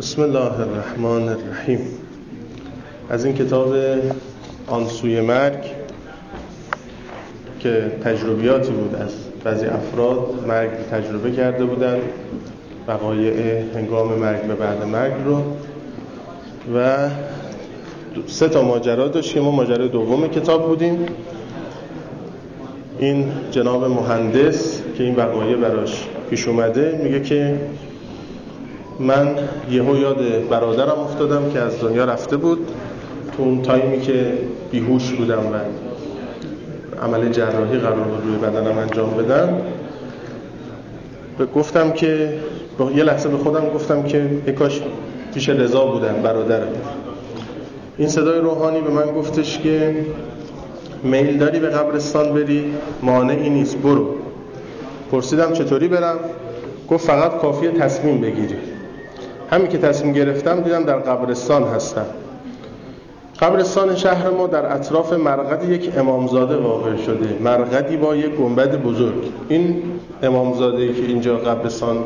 بسم الله الرحمن الرحیم. از این کتاب آنسوی مرگ که تجربیاتی بود از بعضی افراد مرگ تجربه کرده بودن وقایع هنگام مرگ و بعد مرگ رو. و سه تا ماجرا داشتیم ما ماجرای دوم کتاب بودیم. این جناب مهندس که این وقایع براش پیش اومده میگه که من یهو یاد برادرم افتادم که از دنیا رفته بود تو اون تایمی که بیهوش بودم و عمل جراحی قرار بود روی بدنم انجام بدم گفتم که یه لحظه به خودم گفتم که کاش پیش رضا بودم برادرم. این صدای روحانی به من گفتش که میل داری به قبرستان بری؟ مانعی نیست برو. پرسیدم چطوری برم؟ گفت فقط کافیه تصمیم بگیری. همین که تصمیم گرفتم دیدم در قبرستان هستم. قبرستان شهر ما در اطراف مرقد یک امامزاده واقع شده. مرقدی با یک گنبد بزرگ. این امامزاده که اینجا قبرستان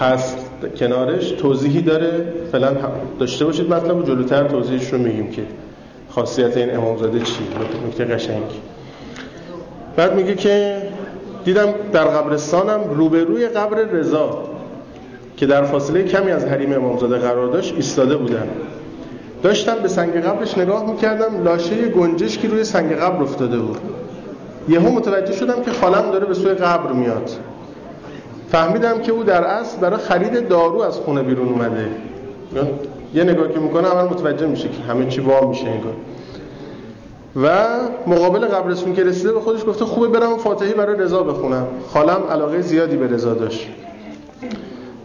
هست کنارش توضیحی داره. فعلا داشته باشید مطلب جلوتر توضیحش رو میگیم که خاصیت این امامزاده چی. نکته قشنگ. بعد میگه که دیدم در قبرستانم روبروی قبر رضا. که در فاصله کمی از حریم امامزاده قرار داشت ایستاده بودم. داشتم به سنگ قبرش نگاه می‌کردم لاشه گنجش که روی سنگ قبر افتاده بود. یهو متوجه شدم که خالم داره به سوی قبر میاد. فهمیدم که او در اصل برای خرید دارو از خونه بیرون اومده. یه نگاه که می‌کنه اول متوجه میشه که همه چی وا میشه انگار. و مقابل قبرستون که رسیده به خودش گفته خوبه برم فاتحی برای رضا بخونم. خالم علاقه زیادی به رضا داشت.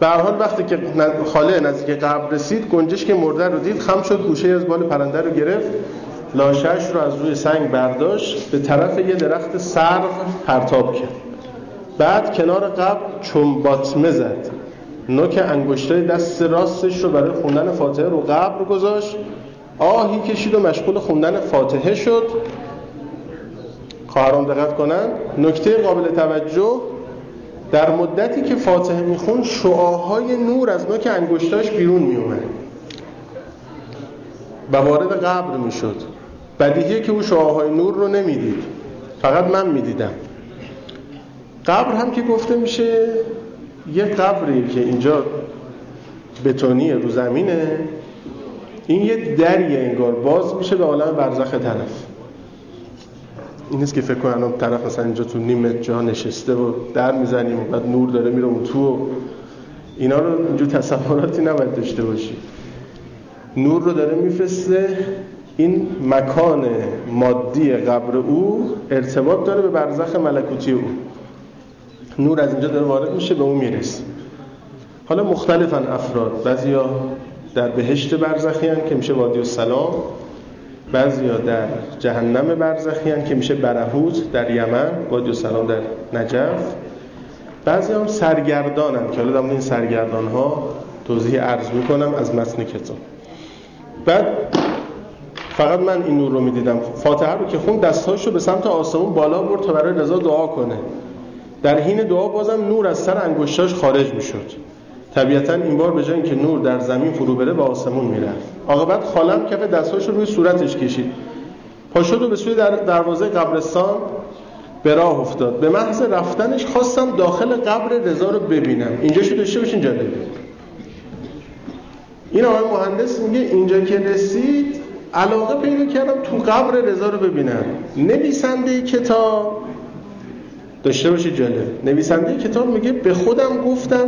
به حال وقتی که خاله نزدیک قبر رسید گنجش که مرده رو دید خم شد گوشه از بال پرنده رو گرفت لاشش رو از روی سنگ برداشت به طرف یه درخت سرو پرتاب کرد. بعد کنار قبر چنباتمه زد. نوک انگشتای دست راستش رو برای خوندن فاتحه رو قبر گذاشت. آهی کشید و مشغول خوندن فاتحه شد. خواهران دقت کنن. نکته قابل توجه در مدتی که فاتحه میخون شعاهای نور از نوک انگشتاش بیرون میومد و وارد قبر می‌شد. بدیهیه که او شعاهای نور رو نمی‌دید. فقط من می‌دیدم. قبر هم که گفته میشه یه قبری که اینجا بتونیه رو زمینه این یه دریه انگار باز میشه به عالم برزخ طرف. این نیست که فکر کنم طرف مثلا اینجا تو نیمه جا نشسته و در می‌زنیم و بعد نور داره میره اون تو و اینا رو اینجور تصوراتی نباید داشته باشی. نور رو داره میفرسته. این مکان مادی قبر او ارتباط داره به برزخ ملکوتی او. نور از اینجا داره وارد میشه به اون می‌رسه. حالا مختلفن افراد بعضیا در بهشت برزخی که میشه وادی السلام. بعضیا در جهنم برزخی که میشه برهوت در یمن وادی السلام در نجف. بعضی هم سرگردانن که حالا در این سرگردان ها توضیح عرض می‌کنم از متن کتاب. بعد فقط من این نور رو می‌دیدم. فاتحه رو که خون دستهاشو به سمت آسمون بالا برد تا برای رضا دعا کنه. در حین دعا بازم نور از سر انگشتاش خارج می‌شد. طبیعتا این بار به جای اینکه نور در زمین فرو بره به آسمون می‌رفت. عاقبت خالم کف دستاشو روی صورتش کشید. پا شد و به سوی در دروازه قبرستان به راه افتاد. به محض رفتنش خواستم داخل قبر رضا رو ببینم. اینجا شو داشته باشین جالبه. این آقای مهندس میگه اینجا که رسید علاقه پیدا کردم تو قبر رضا رو ببینم. نویسنده کتاب. داشته باشید جالب. نویسنده کتاب میگه به خودم گفتم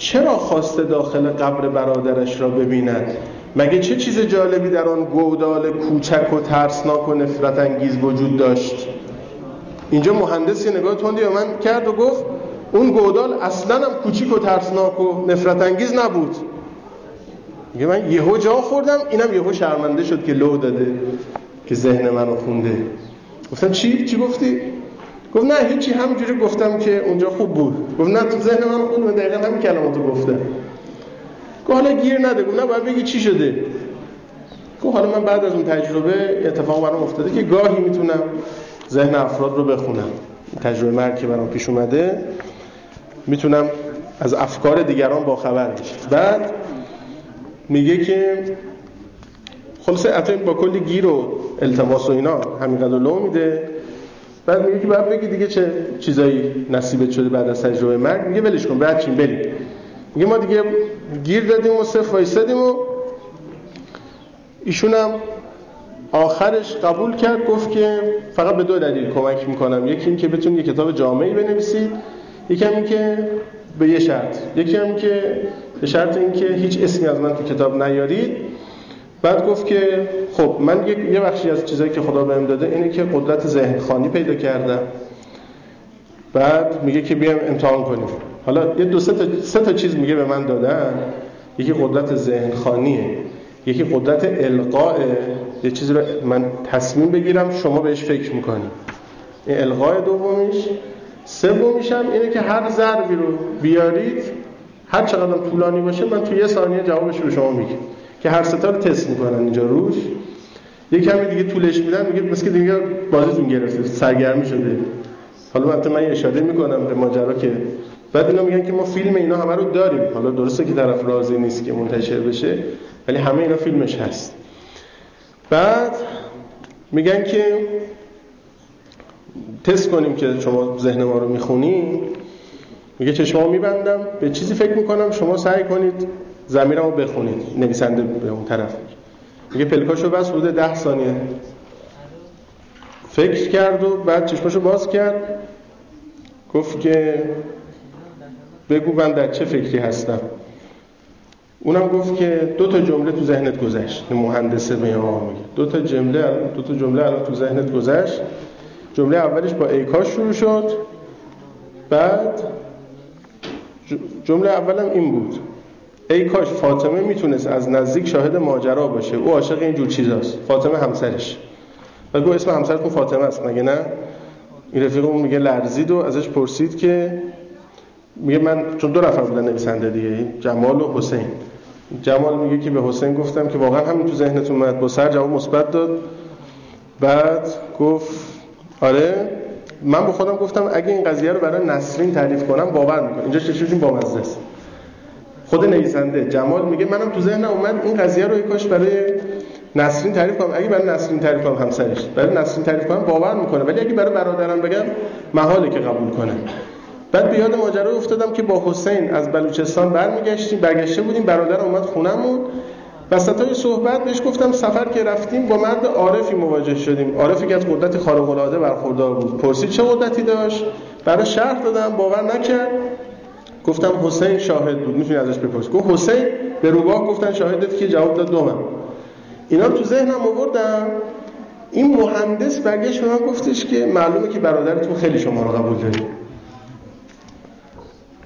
چرا خواسته داخل قبر برادرش را ببیند؟ مگه چه چیز جالبی در آن گودال کوچک و ترسناک و نفرت انگیز وجود داشت؟ اینجا مهندس یه نگاه تندی به من کرد و گفت اون گودال اصلا هم کوچیک و ترسناک و نفرت انگیز نبود. میگه من یهو جا خوردم اینم یهو شرمنده شد که لو داده که ذهن منو خونده. گفتم چی؟ چی گفتی؟ گفت نه هیچی همینجوری گفتم که اونجا خوب بود. گفت نه تو ذهن من خوب دقیقا همین کلماتو گفتم گفت حالا گیر نده. گفت نه باید بگی چی شده. گفت حالا من بعد از اون تجربه اتفاق برام افتاده که گاهی می‌تونم ذهن افراد رو بخونم. تجربه مرگ که برام پیش اومده می‌تونم از افکار دیگران با خبر بشم بعد میگه که خلاصه عطا با کلی گیر و التماس و اینا همینقدر لو میده. بعد میگه که بعد بگی دیگه چه چیزایی نصیبت شده بعد از تجربه مرگ. میگه ولش کن بعد چین بریم. میگه ما دیگه گیر دادیم و صف وایسادیم و ایشون هم آخرش قبول کرد گفت که فقط به دو دلیل کمک می‌کنم. یکی این که بتونید یه کتاب جامعی بنویسید یکی هم این که به یه شرط. یکی هم که به شرط اینکه هیچ اسمی از من تو کتاب نیارید. بعد گفت که خب من یه بخشی از چیزایی که خدا بهم داده اینه که قدرت ذهن خانی پیدا کردم. بعد میگه که بیام امتحان کنیم. حالا یه دو سه تا, سه تا چیز میگه به من دادن. یکی قدرت ذهن خانیه یکی قدرت القاء یه چیزی رو من تصمیم بگیرم شما بهش فکر می‌کنید این القاء دومیش. سومیش هم اینه که هر ضربی رو بیارید هر چقدر طولانی باشه من تو یه ثانیه جوابش رو شما میگم. که هر ستا رو تست می‌کنن اینجا روش. یه کمی دیگه طولش میدن میگه مثل که دیگه بازیتون گرفته سرگرمی شده. حالا البته من اشاره می‌کنم به ماجرا که بعد اینا میگن که ما فیلم اینا همه رو داریم. حالا درسته که طرف راضی نیست که منتشر بشه ولی همه اینا فیلمش هست. بعد میگن که تست کنیم که شما ذهن ما رو می‌خونی. میگه چشما میبندم. به چیزی فکر می‌کنم شما سعی کنید. زمیرم رو بخونید. نویسنده به اون طرف. میگه پلکاشو بس حدود ده ثانیه. فکر کرد و بعد چشماشو باز کرد. گفت که بگو من در چه فکری هستم. اونم گفت که دو تا جمله تو ذهنت گذشت. مهندسه به میگه. دو تا جمله دو تا جمله الان تو ذهنت گذشت. جمله اولش با ایکاش شروع شد. بعد جمله اولم این بود. ای کاش فاطمه می‌تونست از نزدیک شاهد ماجرا باشه. او عاشق این جور چیزاست. فاطمه همسرش. و گفت اسم همسرتون فاطمه است مگه نه؟ این رفیقمون میگه لرزید و ازش پرسید که میگه من چون دو نفر بودن نویسنده دیگه جمال و حسین. جمال میگه که به حسین گفتم که واقعا همین تو ذهنتون اومد. با سر جواب مثبت داد. بعد گفت آره من به خودم گفتم اگه این قضیه رو برای نسرین تعریف کنم باور می‌کنم. اینجا چه با مزه است؟ خود نویسنده. جمال میگه منم تو ذهنم اومد این قضیه رو کاش برای نسرین تعریف کنم. اگه برای نسرین تعریف کنم همسرش. برای نسرین تعریف کنم باور می‌کنه. ولی اگه برای برادرم بگم محاله که قبول کنه. بعد به یاد ماجرا افتادم که با حسین از بلوچستان برمیگشتیم. برگشته بودیم. برادر اومد خونمون. وسطای صحبت بهش گفتم سفر که رفتیم با مرد عارفی مواجه شدیم. عارفی که از قدرت خارق العاده برخوردار بود. پرسید چه قدرتی داشت؟ برای شرح دادم. باور نکرد. گفتم حسین شاهد بود. می‌تونی ازش بپرس گفت حسین؟ به روباه گفتن شاهدت که جواب داد دومم اینا تو ذهنم آوردم. این مهندس برگشت به من گفتش که معلومه که برادرتون خیلی شما رو قبول دارید.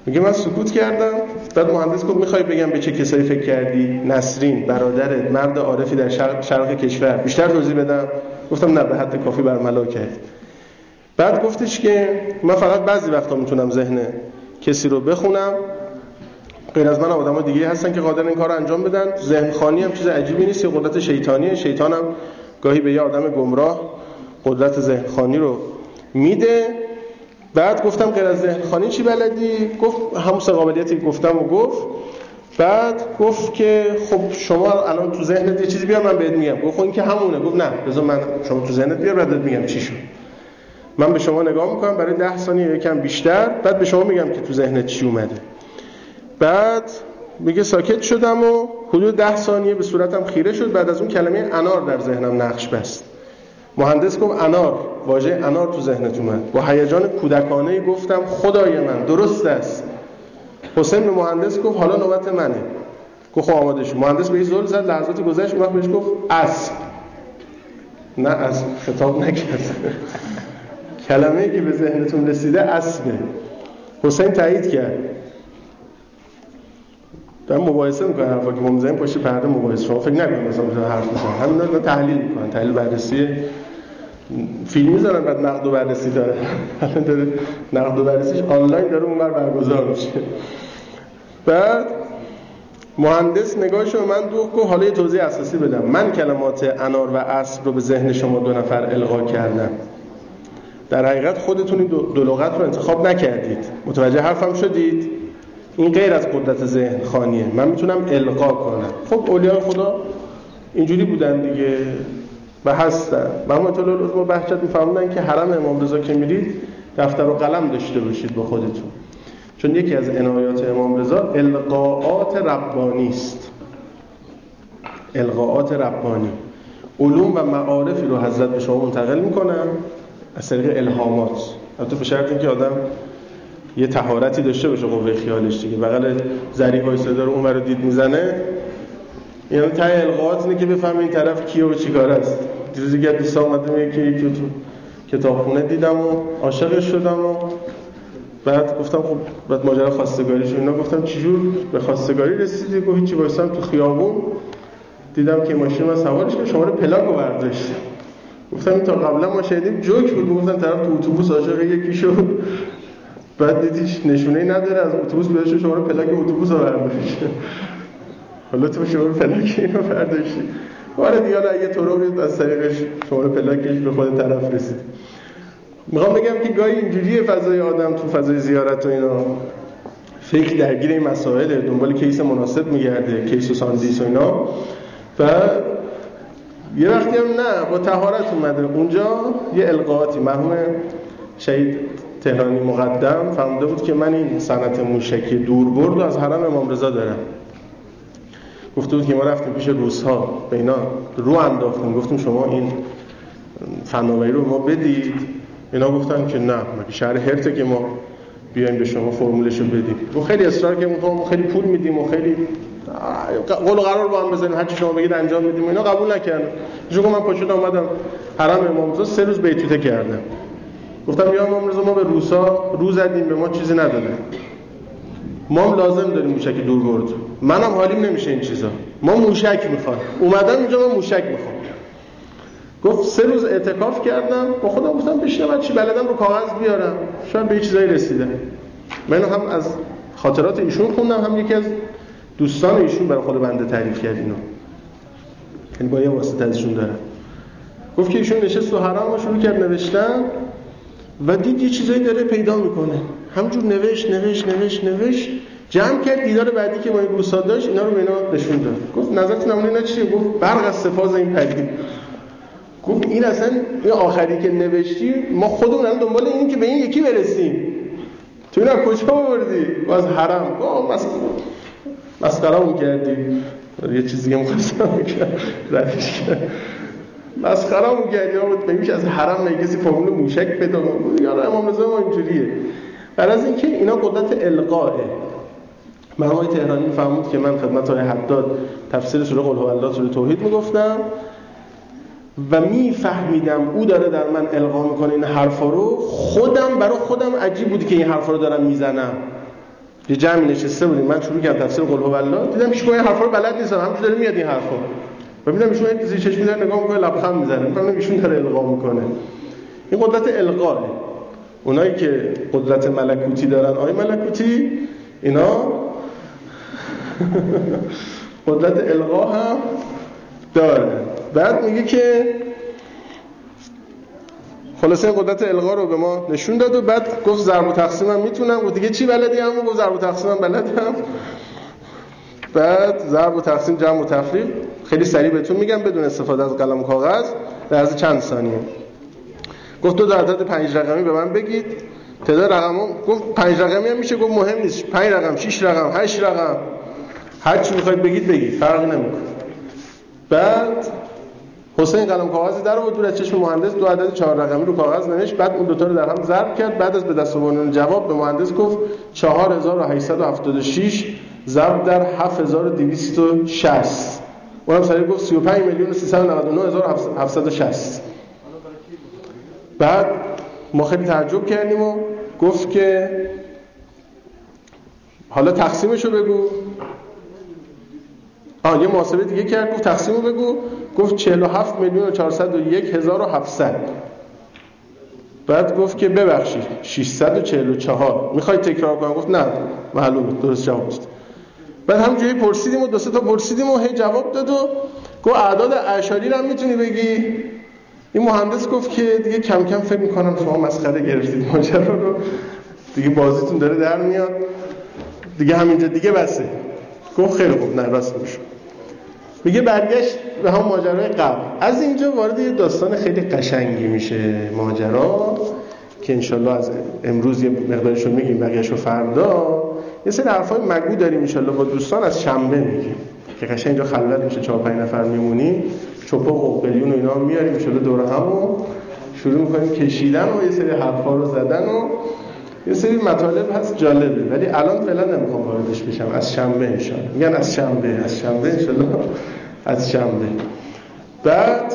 میگه من سکوت کردم. بعد مهندس گفت می‌خوای بگم به چه کسایی فکر کردی؟ نسرین برادرت مرد عارفی در شرق, شرق کشور. بیشتر توضیح بدم. گفتم نه به حد کافی بر کرد. بعد گفتش که من فقط بعضی وقتا می‌تونم ذهن کسی رو بخونم. غیر از من آدم دیگه هستن که قادر این کار رو انجام بدن. ذهن خانی هم چیز عجیبی نیست. یه قدرت شیطانیه شیطان هم گاهی به یه آدم گمراه قدرت ذهن خانی رو میده. بعد گفتم غیر از ذهن خانی چی بلدی؟ گفت همون قابلیتی گفتم و گفت. بعد گفت که خب شما الان تو ذهنت یه چیزی بیار من بهت میگم. گفت خب این که همونه. گفت نه بذار من شما تو ذهنت بیار بعد میگم چی شد. من به شما نگاه می‌کنم برای ده ثانیه یکم بیشتر. بعد به شما میگم که تو ذهنت چی اومده. بعد میگه ساکت شدم و حدود ده ثانیه به صورتم خیره شد. بعد از اون کلمه انار در ذهنم نقش بست. مهندس گفت انار واژه انار تو ذهنت اومد. با هیجان کودکانه گفتم خدای من درست است. حسین به مهندس گفت حالا نوبت منه. گفت خب آماده شد مهندس به زل زد لحظاتی گذشت وقت بهش گفت اسب. نه از خطاب نکرد. کلمه که به ذهنتون رسیده اسبه. حسین تایید کرد. دارم مباحثه می‌کنن حرفا که ممزن پشت پرده مباحثه. شما فکر نکنید مثلا مثلا حرف می‌کنن همین رو تحلیل می‌کنن. تحلیل بررسی فیلم می‌ذارن بعد نقد و بررسی داره. الان داره نقد و بررسیش آنلاین داره اونور برگزار میشه. بعد مهندس نگاهش رو من دو که حالا توضیح اساسی بدم. من کلمات انار و اسب رو به ذهن شما دو نفر القا کردم. در حقیقت خودتون این دو, لغت رو انتخاب نکردید. متوجه حرفم شدید؟ این غیر از قدرت ذهن خانیه. من می‌تونم القا کنم. خب اولیاء خدا اینجوری بودن دیگه و هستن. محمد طول العظم و بهجت میفهموندن که حرم امام رضا که میرید دفتر و قلم داشته باشید با خودتون. چون یکی از عنایات امام رضا القاعات ربانی است. القاعات ربانی. علوم و معارفی رو حضرت به شما منتقل می‌کنن از طریق الهامات. حتی به شرط اینکه آدم یه تهارتی داشته باشه قوه خیالش دیگه. بغل وایساده رو اون رو دید می‌زنه یعنی ته القاعات اینه که بفهمه این طرف کیه و چیکار است. دیروز دیگه دوست اومده میگه که یکی تو کتابخونه دیدم و عاشقش شدم و بعد گفتم خب بعد ماجرا خواستگاریش اینا. گفتم چجور به خواستگاری رسیدی؟ گفت هیچی وایسام تو خیابون. دیدم که ماشین من سوارش که شماره پلاک رو گفتم تا قبلا ما شنیدیم جوک بود گفتم طرف تو اتوبوس عاشق یکی شد. بعد دیدیش نشونه نداره از اتوبوس بیاد شماره پلاک اتوبوس رو برداشت. حالا تو شماره پلاک اینو برداشتی. آره دیگه حالا اگه تو از طریقش شماره پلاکش به خود طرف رسید. می‌خوام بگم که گاهی اینجوریه فضای آدم تو فضای زیارت و اینا. فکر درگیر این مسائل دنبال case مناسب میگرده کیک و ساندیس و اینا. و یه وقتی هم نه با طهارت اومده. اونجا یه القائاتی مرحوم شهید تهرانی مقدم فهمیده بود که من این صنعت موشکی دور برد از حرم امام رضا دارم گفته بود که ما رفتیم پیش روسها به اینا رو انداختیم. گفتیم شما این فناوری رو ما بدید. اینا گفتن که نه مگه شهر هرته که ما بیایم به شما فرمولش رو بدیم. و خیلی اصرار که ما خیلی پول میدیم و خیلی قول و قرار با هم بزنیم. هر چی شما بگید انجام میدیم. اینا قبول نکردن. جو من پاشد اومدم. حرم امام رضا سه روز بیتوته کردم گفتم یا امام رضا ما به روسا رو زدیم به ما چیزی نداده. ما هم لازم داریم موشک دور برد. منم حالیم نمیشه این چیزا. ما موشک می‌خواد اومدم اینجا من موشک می‌خوام. گفت سه روز اعتکاف کردم. با خودم گفتم بشینم چی بلدم رو کاغذ بیارم. شاید به چیزایی رسیده. من هم از خاطرات ایشون خوندم هم یکی از دوستان ایشون برای خود بنده تعریف کرد اینو. یعنی با یه واسطه ازشون دارم گفت که ایشون نشست تو حرم و شروع کرد نوشتن و دید یه چیزایی داره پیدا می‌کنه. همجور نوشت نوشت نوشت نوشت. جمع کرد دیدار بعدی که ما این روسا داشت اینا رو به اینا نشون داد. گفت نظرتون نمونه اینا چیه؟ گفت برق از سفاز این پدید. گفت این اصلا این آخری که نوشتی ما خودمون الان دنبال این که به این یکی برسیم. تو اینا کجا آوردی؟ از حرم. گفت مسخرهمون کردی؟ یه چیزی که مخواستم کرد ردش کرد. مسخرهمون کردی بود نمیشه از حرم نگیسی فرمول موشک پیدا کنه. یا امام رضا ما اینجوریه. بر از اینکه اینا قدرت القاه مرحوم تهرانی فرمود که من خدمت های حداد تفسیر سوره قل هو الله سوره توحید می‌گفتم و میفهمیدم او داره در من القا می‌کنه این حرفا رو. خودم برای خودم عجیب بود که این حرفا رو دارم می‌زنم. یه جمع نشسته بودیم. من شروع کردم تفسیر قل هو الله دیدم هیچ این حرفا رو بلد نیستم. همش داره میاد این حرفا. و می‌بینم ایشون یک چیزی چشمی داره نگاه می‌کنه لبخند می‌زنه. می‌فهمم ایشون داره القا می‌کنه. این قدرت القاه. اونایی که قدرت ملکوتی دارن. آی ملکوتی؟ اینا؟ قدرت القا هم داره. بعد میگه که خلاصه قدرت القا رو به ما نشون داد و بعد گفت ضرب و تقسیم هم می‌تونم. و دیگه چی بلدی هم گفت ضرب و تقسیم هم بلدم. بعد ضرب و تقسیم جمع و تفریق. خیلی سریع بهتون میگم بدون استفاده از قلم و کاغذ. در از چند ثانیه. گفت دو عدد پنج رقمی به من بگید. تعداد رقم گفت پنج رقمی هم میشه. گفت مهم نیست. پنج رقم شش رقم هشت رقم. هر چی می‌خواید بگید بگید. فرق نمی‌کنه. بعد حسین قلم کاغذی در بود از چشم مهندس دو عدد چهار رقمی رو کاغذ نوشت. بعد اون دوتا رو در هم ضرب کرد. بعد از به دست آوردن جواب به مهندس گفت 4876 ضرب در 7260 اونم سریع گفت 35 میلیون و 399760 بعد ما خیلی تعجب کردیم و گفت که حالا تقسیمشو بگو. آه یه محاسبه دیگه کرد گفت تقسیمو بگو. گفت 47 میلیون و 401 هزار و 700 بعد گفت که ببخشید 644 می‌خوای تکرار کنم؟ گفت نه معلومه درست جواب داد. بعد همجوری پرسیدیم و دو سه تا پرسیدیم و هی جواب داد و گفت اعداد اعشاری رو هم می‌تونی بگی؟ این مهندس گفت که دیگه کم کم فکر می‌کنم شما مسخره گرفتید. ماجرا رو دیگه بازیتون داره در میاد. دیگه همینجا دیگه بسه. گفت خیلی خوب نه راست میشه میگه برگشت به هم ماجرای قبل. از اینجا وارد یه داستان خیلی قشنگی میشه ماجرا که انشالله از امروز یه مقدارشو میگیم بقیهشو فردا. یه سری حرفای مگو داریم انشالله با دوستان از شنبه میگیم. که قشنگ اینجا خلوت میشه چهار پنج نفر میمونیم چوپا و قلیون و اینا میاریم انشالله دور همو شروع می‌کنیم کشیدن و یه سری حرفا رو زدن و یه سری مطالب هست جالبه ولی الان فعلا نمی‌خوام واردش بشم. از شنبه انشالله میگن از شنبه از شنبه انشالله از شنبه. بعد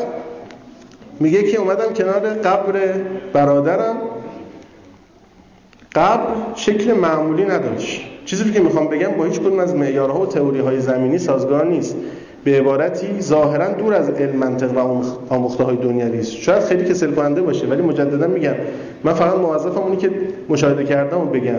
میگه که اومدم کنار قبر برادرم. قبر شکل معمولی نداشت. چیزی که می‌خوام بگم با هیچ کدوم از معیارها و تئوری های زمینی سازگار نیست. به عبارتی ظاهرا دور از علم منطق و آموخته های دنیوی است. شاید خیلی کسل کننده باشه ولی مجددا میگم. من فقط موظفم اونی که مشاهده کردم و بگم.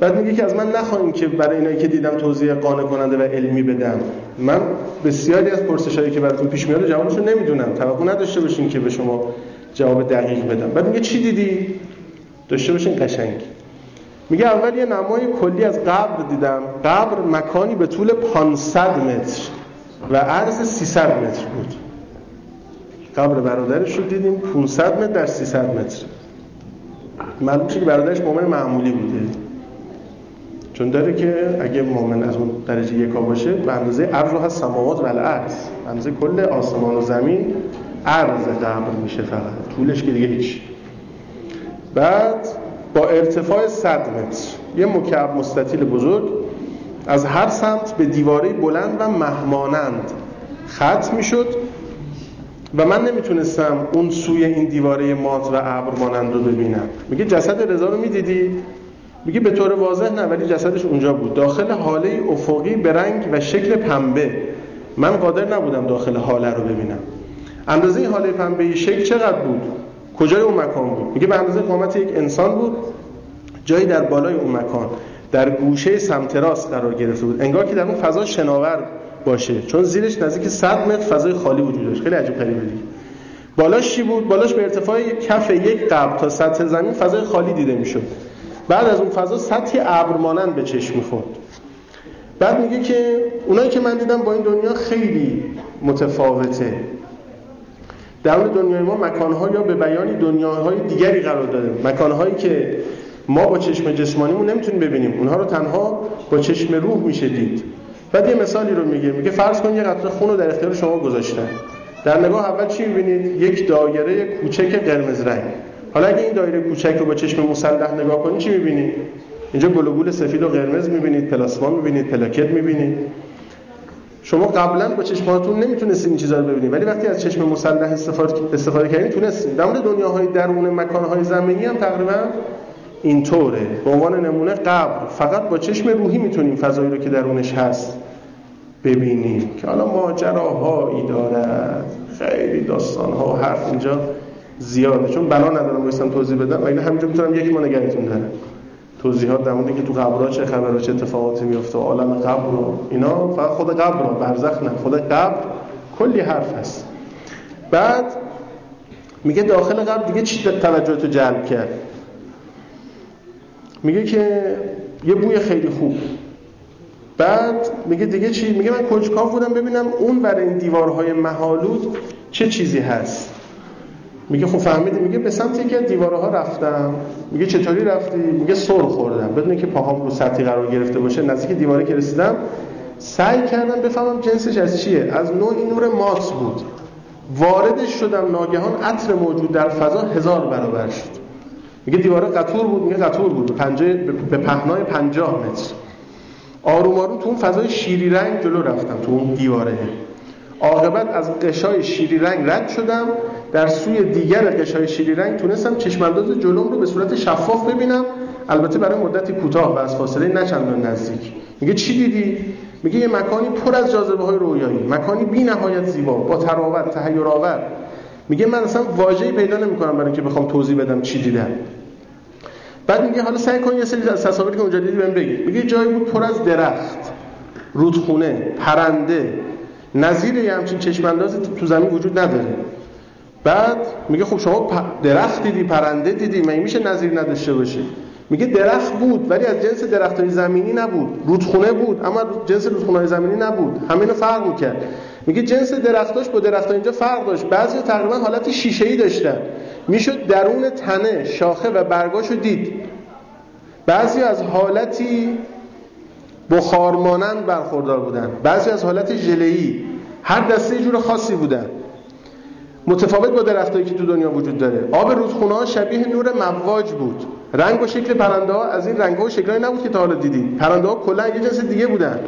بعد میگه که از من نخواهیم که برای اینایی که دیدم توضیح قانع کننده و علمی بدم. من بسیاری از پرسشایی که براتون پیش میاد جوابشو نمی‌دونم. توقع نداشته باشین که به شما جواب دقیق بدم. بعد میگه چی دیدی؟ داشته باشین قشنگ. میگه اول یه نمای کلی از قبر دیدم. قبر مکانی به طول 500 متر و عرض 300 متر بود. قبر برادرش رو دیدیم 500 متر در 300 متر. معلوم که برادرش مؤمن معمولی بوده. چون داره که اگه مؤمن از اون درجه یکا باشه به اندازه عرض هست سماوات و الارض. اندازه کل آسمان و زمین عرض قبر میشه فقط. طولش که دیگه هیچ. بعد با ارتفاع 100 متر. یه مکعب مستطیل بزرگ. از هر سمت به دیواره بلند و مهمانند ختم می‌شد و من نمی‌تونستم اون سوی این دیواره مات و ابر مانند رو ببینم. میگه جسد رضا رو می‌دیدی؟ میگه به طور واضح نه ولی جسدش اونجا بود. داخل حاله افقی به رنگ و شکل پنبه. من قادر نبودم داخل حاله رو ببینم. اندازه این حاله پنبه شکل چقدر بود؟ کجای اون مکان بود؟ میگه به اندازه قامت یک انسان بود جایی در بالای اون مکان در گوشه سمت راست قرار گرفته بود. انگار که در اون فضا شناور باشه چون زیرش نزدیک 100 متر فضای خالی وجود داشت. خیلی عجیب غریبه دیگه. بالاش چی بود؟ بالاش به ارتفاع کف یک قبر تا سطح زمین فضای خالی دیده می‌شد. بعد از اون فضا سطحی ابر مانند به چشم می‌خورد. بعد میگه که اونایی که من دیدم با این دنیا خیلی متفاوته. در اون دنیای ما مکانها یا به بیانی دنیاهای دیگری قرار داده. مکانهایی که ما با چشم جسمانیمون نمی‌تونیم ببینیم. اونها رو تنها با چشم روح میشه دید. بعد یه مثالی رو میگه. میگه فرض کن یه قطره خون رو در اختیار شما گذاشتن. در نگاه اول چی می‌بینید؟ یک دایره کوچک قرمز رنگ. حالا اگه این دایره کوچک رو با چشم مسلح نگاه کنید چی می‌بینید اینجا گلوبول سفید و قرمز می‌بینید پلاسما می‌بینید پلاکت می‌بینید. شما قبلا با چشماتون نمی‌تونستید این چیزا رو ببینید ولی وقتی از چشم مسلح استفاده استفاده کردین تونستید در مورد دنیاهای درون مکانهای زمینی هم تقریبا اینطوره. به عنوان نمونه قبر فقط با چشم روحی می‌تونیم فضایی رو که درونش هست ببینیم که حالا ماجراهایی دارد. خیلی داستان ها حرف اینجا زیاده. چون بنا ندارم بایستم توضیح بدم. ولی همینجا می‌تونم یک ما نگهتون دارم. توضیحات در مورد که تو قبرها چه خبره چه اتفاقاتی میفته عالم قبر و اینا فقط خود قبر برزخ نه. خود قبر کلی حرف هست. بعد میگه داخل قبر دیگه چی توجه تو جلب کرد؟ میگه که یه بوی خیلی خوب. بعد میگه دیگه چی؟ میگه من کنجکاو بودم ببینم اون برای این دیوارهای محالود چه چیزی هست. میگه خب فهمیدی میگه به سمت یکی از دیوارها رفتم. میگه چطوری رفتی؟ میگه سر خوردم. بدون که پاهام رو سطحی قرار گرفته باشه نزدیک دیواره که رسیدم سعی کردم بفهمم جنسش از چیه. از نوعی نور ماس بود. واردش شدم ناگهان عطر موجود در فضا هزار برابر شد. میگه دیواره قطور بود میگه قطور بود. پنجه به پهنای 50 متر. آروم آروم تو اون فضای شیری رنگ جلو رفتم تو اون دیواره. عاقبت از قشای شیری رنگ رد شدم. در سوی دیگر قشای شیری رنگ تونستم چشمانداز جلوم رو به صورت شفاف ببینم. البته برای مدتی کوتاه و از فاصله نه نزدیک. میگه چی دیدی؟ میگه یه مکانی پر از جاذبه های رویایی مکانی بی نهایت زیبا با تراوت تحیر آور میگه من اصلا واژه‌ای پیدا نمی‌کنم برای اینکه بخوام توضیح بدم چی دیدم. بعد میگه حالا سعی کن یه سری از تصاویری که اونجا دیدی بهم بگی. میگه جایی بود پر از درخت رودخونه پرنده. نظیر یه همچین چشماندازی تو زمین وجود نداره. بعد میگه خب شما درخت دیدی پرنده دیدی مگه میشه نظیر نداشته باشه میگه درخت بود ولی از جنس درخت های زمینی نبود. رودخونه بود اما جنس رودخونه های زمینی نبود. همینو فرق می‌کرد. میگه جنس درختاش با درخت اینجا فرق داشت. بعضی تقریبا حالت شیشه ای داشتن. می‌شد درون تنه شاخه و برگاشو دید. بعضی از حالتی بخارمانند برخوردار بودن. بعضی از حالت ژله‌ای. هر دسته جور خاصی بودن. متفاوت با درختایی که تو دنیا وجود داره. آب رودخونه ها شبیه نور مواج بود. رنگ و شکل پرنده ها از این رنگ و شکلایی نبود که تا حالا دیدید پرنده ها کلا یه جنس دیگه بودن.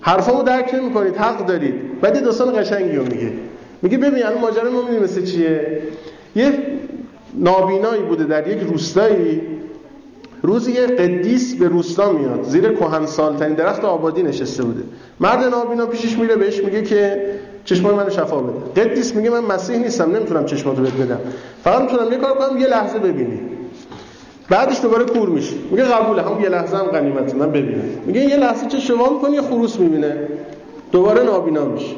حرفامو درک نمی‌کنید حق دارید. بعد داستان قشنگی رو میگه. میگه ببین الان ماجرا ما می‌بینیم مثل چیه. یه نابینایی بوده در یک روستایی. روزی یه قدیس به روستا میاد. زیر کهن سالترین درخت آبادی نشسته بوده. مرد نابینا پیشش میره بهش میگه که چشمای منو شفا بده. قدیس میگه من مسیح نیستم نمی‌تونم چشماتو بهت بدم. فقط می‌تونم یه کار کنم یه لحظه ببینی. بعدش دوباره کور میشه میگه قبوله هم یه لحظه هم غنیمته من ببینم. میگه یه لحظه چه شما می‌کنی یه خروس می‌بینه. دوباره نابینا میشه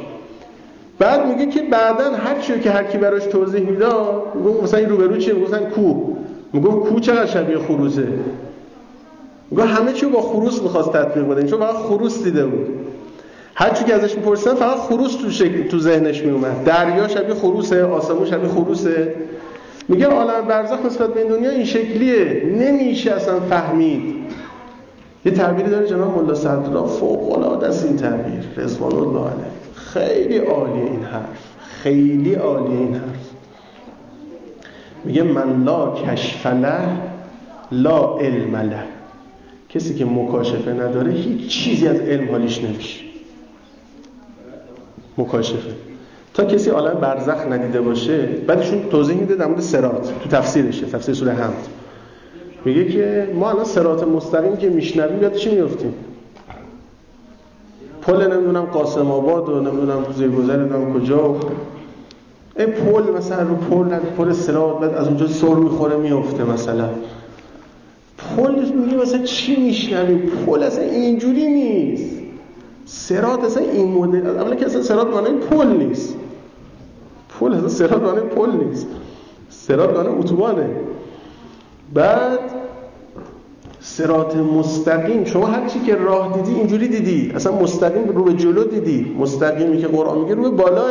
بعد میگه که بعدا هر چیزی که هر کی براش توضیح می‌داد مثلا این روبرو چیه؟ می‌گفتن کو. می‌گفت کو چقدر شبیه خروسه؟ میگه همه چی با خروس می‌خواست تطبیق بده. چون فقط خروس دیده بود. هر چی که ازش می‌پرسن فقط خروس تو شکل تو ذهنش میومد دریا شبیه خروسه آسمون شبیه خروسه. میگه عالم برزخ نسبت به این دنیا این شکلیه. نمیشه اصلا فهمید. یه تعبیری داره جناب ملا صدرا. فوق العاده است این تعبیر. رضوان الله علیه. خیلی عالیه این حرف. خیلی عالیه این حرف. میگه من لا کشف له لا علم له. کسی که مکاشفه نداره هیچ چیزی از علم حالیش نمیشه. مکاشفه. تا کسی عالم برزخ ندیده باشه بعدشون توضیح میده در مورد سرات تو تفسیرشه تفسیر سوره حمد. میگه که ما الان سرات مستقیم که میشنویم یاد چی میفتیم پل نمی‌دونم قاسم آباد و نمی‌دونم زیرگذر نمی‌دونم کجا این پل مثلا رو پل پل سرات بعد از اونجا سر می‌خوره میفته مثلا. پل میگه مثلا چی میشنویم پل اصلا اینجوری نیست. سرات اصلا این مدل اولا که اصلا سرات معنی پل نیست. پل اصلا سرات معنی پل نیست. سرات معنی اتوبانه. بعد سرات مستقیم. شما هر چی که راه دیدی اینجوری دیدی. اصلا مستقیم رو به جلو دیدی. مستقیمی که قرآن میگه رو به بالاه.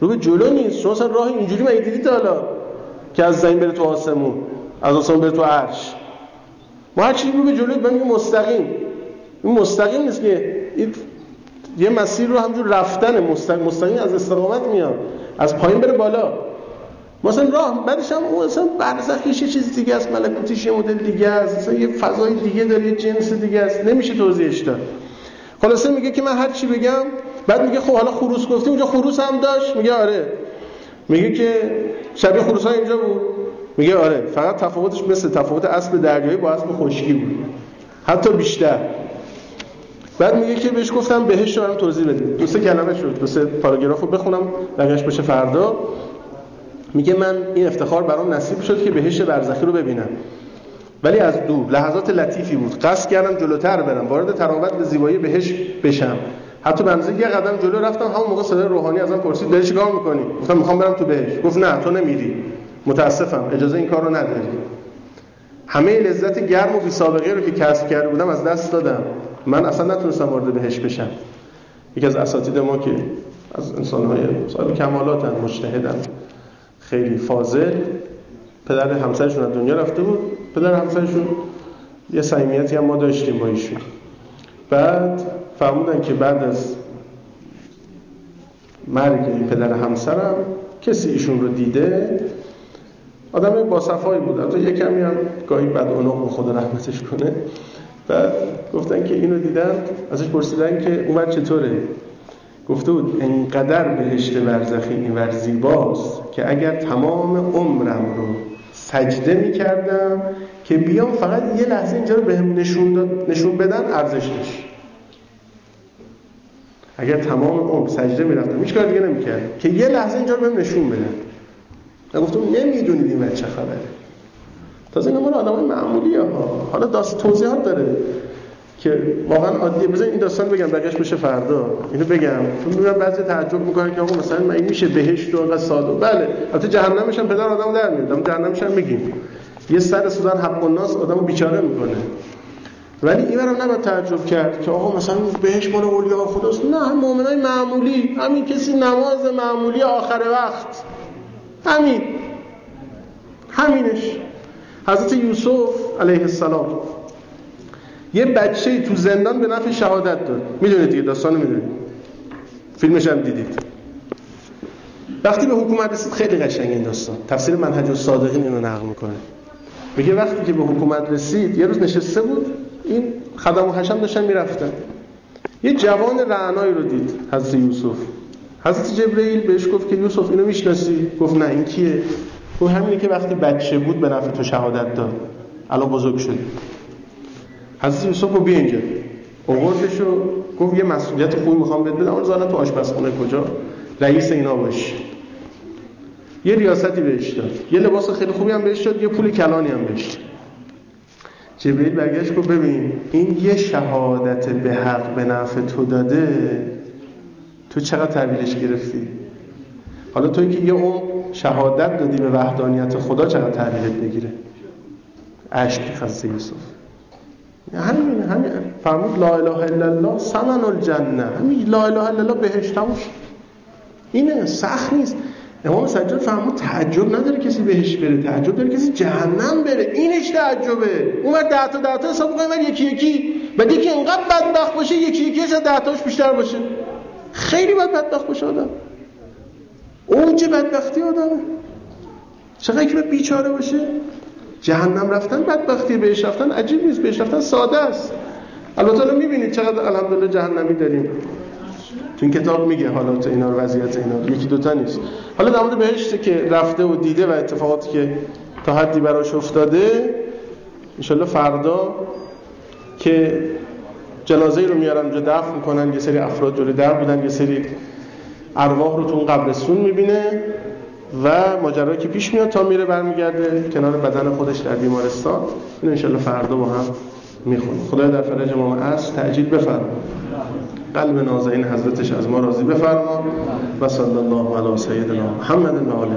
رو به جلو نیست. شما اصلا راه اینجوری مگه دیدی حالا که از زمین بره تو آسمون؟ از آسمون بره تو عرش. ما هر چی رو به جلو میگیم مستقیم. این مستقیم نیست که یه مسیر رو همجور رفتن مستقیم از استقامت میاد. از پایین بره بالا. مثلا راه بعدش هم اون اصلا برزخیش یه چیز دیگه است. ملکوتیش یه مدل دیگه است. اصلا یه فضای دیگه داره یه جنس دیگه است. نمیشه توضیحش داد. خلاصه میگه که من هر چی بگم بعد میگه خب حالا خروس گفتی اونجا خروس هم داشت. میگه آره. میگه که شبیه خروس ها اینجا بود. میگه آره. فقط تفاوتش مثل تفاوت اصل دریایی با اصل خشکی بود. حتی بیشتر. بعد میگه که بهش گفتم بهش رو توضیح بدیم دو سه کلمه شد دو سه پاراگراف رو بخونم بقیه‌اش بشه فردا. میگه من این افتخار برام نصیب شد که بهش برزخی رو ببینم. ولی از دور لحظات لطیفی بود. قصد کردم جلوتر برم وارد تراوت به زیبایی بهش بشم. حتی بنزه یه قدم جلو رفتم همون موقع صدای روحانی ازم پرسید داری چیکار می‌کنی؟ گفتم می‌خوام برم تو بهش. گفت نه تو نمیری. متاسفم اجازه این کار رو نداری. همه لذت گرم و بی سابقه رو که کسب کرده بودم از دست دادم. من اصلا نتونستم وارد بهش بشم. یکی از اساتید ما که از انسان‌های صاحب کمالاتن مجتهدن خیلی فاضل پدر همسرشون از دنیا رفته بود. پدر همسرشون یه صمیمیتی هم ما داشتیم با ایشون. بعد فهمودن که بعد از مرگ پدر همسرم کسی ایشون رو دیده آدم با صفایی بود. البته یه کمی هم گاهی بد اونق خدا رحمتش کنه. بعد گفتن که اینو دیدن ازش پرسیدن که اون چطوره؟ گفته بود انقدر بهشت برزخی اینور زیباست که اگر تمام عمرم رو سجده می کردم که بیام فقط یه لحظه اینجا رو بهم نشون, نشون بدن ارزشش اگر تمام عمر سجده می رفتم هیچ کار دیگه نمی که یه لحظه اینجا رو بهم نشون بدن. و گفتم نمی‌دونید این چه خبره. تازه اینا مال آدمای معمولی ها. حالا داست توضیحات داره که واقعا عادیه. بزن این داستان بگم بقیش بشه فردا. اینو بگم. چون میگم بعضی تعجب می‌کنن که آقا مثلا این میشه بهشت و انقدر بله البته جهنمش هم پدر آدم در میاد. جهنمش هم میگیم. یه سر سوزن حق الناس آدمو بیچاره می‌کنه. ولی این برام نباید تعجب کرد که آقا مثلا بهش مال اولیاء خداست. نه مؤمنای معمولی. همین کسی نماز معمولی آخر وقت. همین. همینش. حضرت یوسف علیه السلام. یه بچه تو زندان به نفع شهادت داد. می‌دونید دیگه داستان می‌دونید. فیلمش هم دیدید. وقتی به حکومت رسید خیلی قشنگ این داستان. تفسیر منهج الصادقین اینو نقل می‌کنه. میگه وقتی که به حکومت رسید یه روز نشسته بود این خدم و حشم داشتن می‌رفتن. یه جوان رعنایی رو دید حضرت یوسف. حضرت جبرئیل بهش گفت که یوسف اینو می‌شناسی؟ گفت نه این کیه؟ گفت همینه که وقتی بچه بود به نفع تو شهادت داد. الان بزرگ شد حضرت یوسف رو بیا اینجا. اووردش و گفت یه مسئولیت خوبی می‌خوام بهت بدم. اون تو آشپزخونه کجا؟ رئیس اینا باش. یه ریاستی بهش داد. یه لباس خیلی خوبی هم بهش داد. یه پول کلانی هم بهش داد. جبرئیل برگشت گفت ببین این یه شهادت به حق به نفع تو داده. تو چقدر تحویلش گرفتی؟ حالا توی که یه اون شهادت دادی به وحدانیت خدا چقدر تحویلت بگیره؟ عشق خسته یوسف. همین همین. فرمود لا اله الا الله سمن الجنه. همین لا اله الا الله بهشت تموش اینه سخت نیست. امام سجاد فرمود تعجب نداره کسی بهش بره تعجب داره کسی جهنم بره. اینش تعجبه. اون وقت ده تا ده تا حساب کنیم یکی یکی. بعد یکی اینقدر بدبخت باشه یکی یکی از ده تاش بیشتر باشه. خیلی باید بدبخت باشه آدم. چه بدبختی آدمه. چقدر که بیچاره باشه؟ جهنم رفتن بدبختی بهش رفتن عجیب نیست بهش رفتن ساده است. البته الان می‌بینید چقدر الحمدلله جهنمی داریم. تو این کتاب میگه حالات اینا رو وضعیت اینا یکی دوتا نیست. حالا در مورد بهشت که رفته و دیده و اتفاقاتی که تا حدی براش افتاده انشالله فردا که جنازه رو میارن اونجا دفن می‌کنن یه سری افراد جلوی در بودن یه سری ارواح رو تو اون قبرستون می‌بینه و ماجرایی که پیش میاد تا میره برمیگرده کنار بدن خودش در بیمارستان. این انشالله فردا با هم می‌خونیم. خدای در فرج ما از تعجیل بفرما. قلب نازنین حضرتش از ما راضی بفرما. و صلی الله علی سیدنا محمد و آله.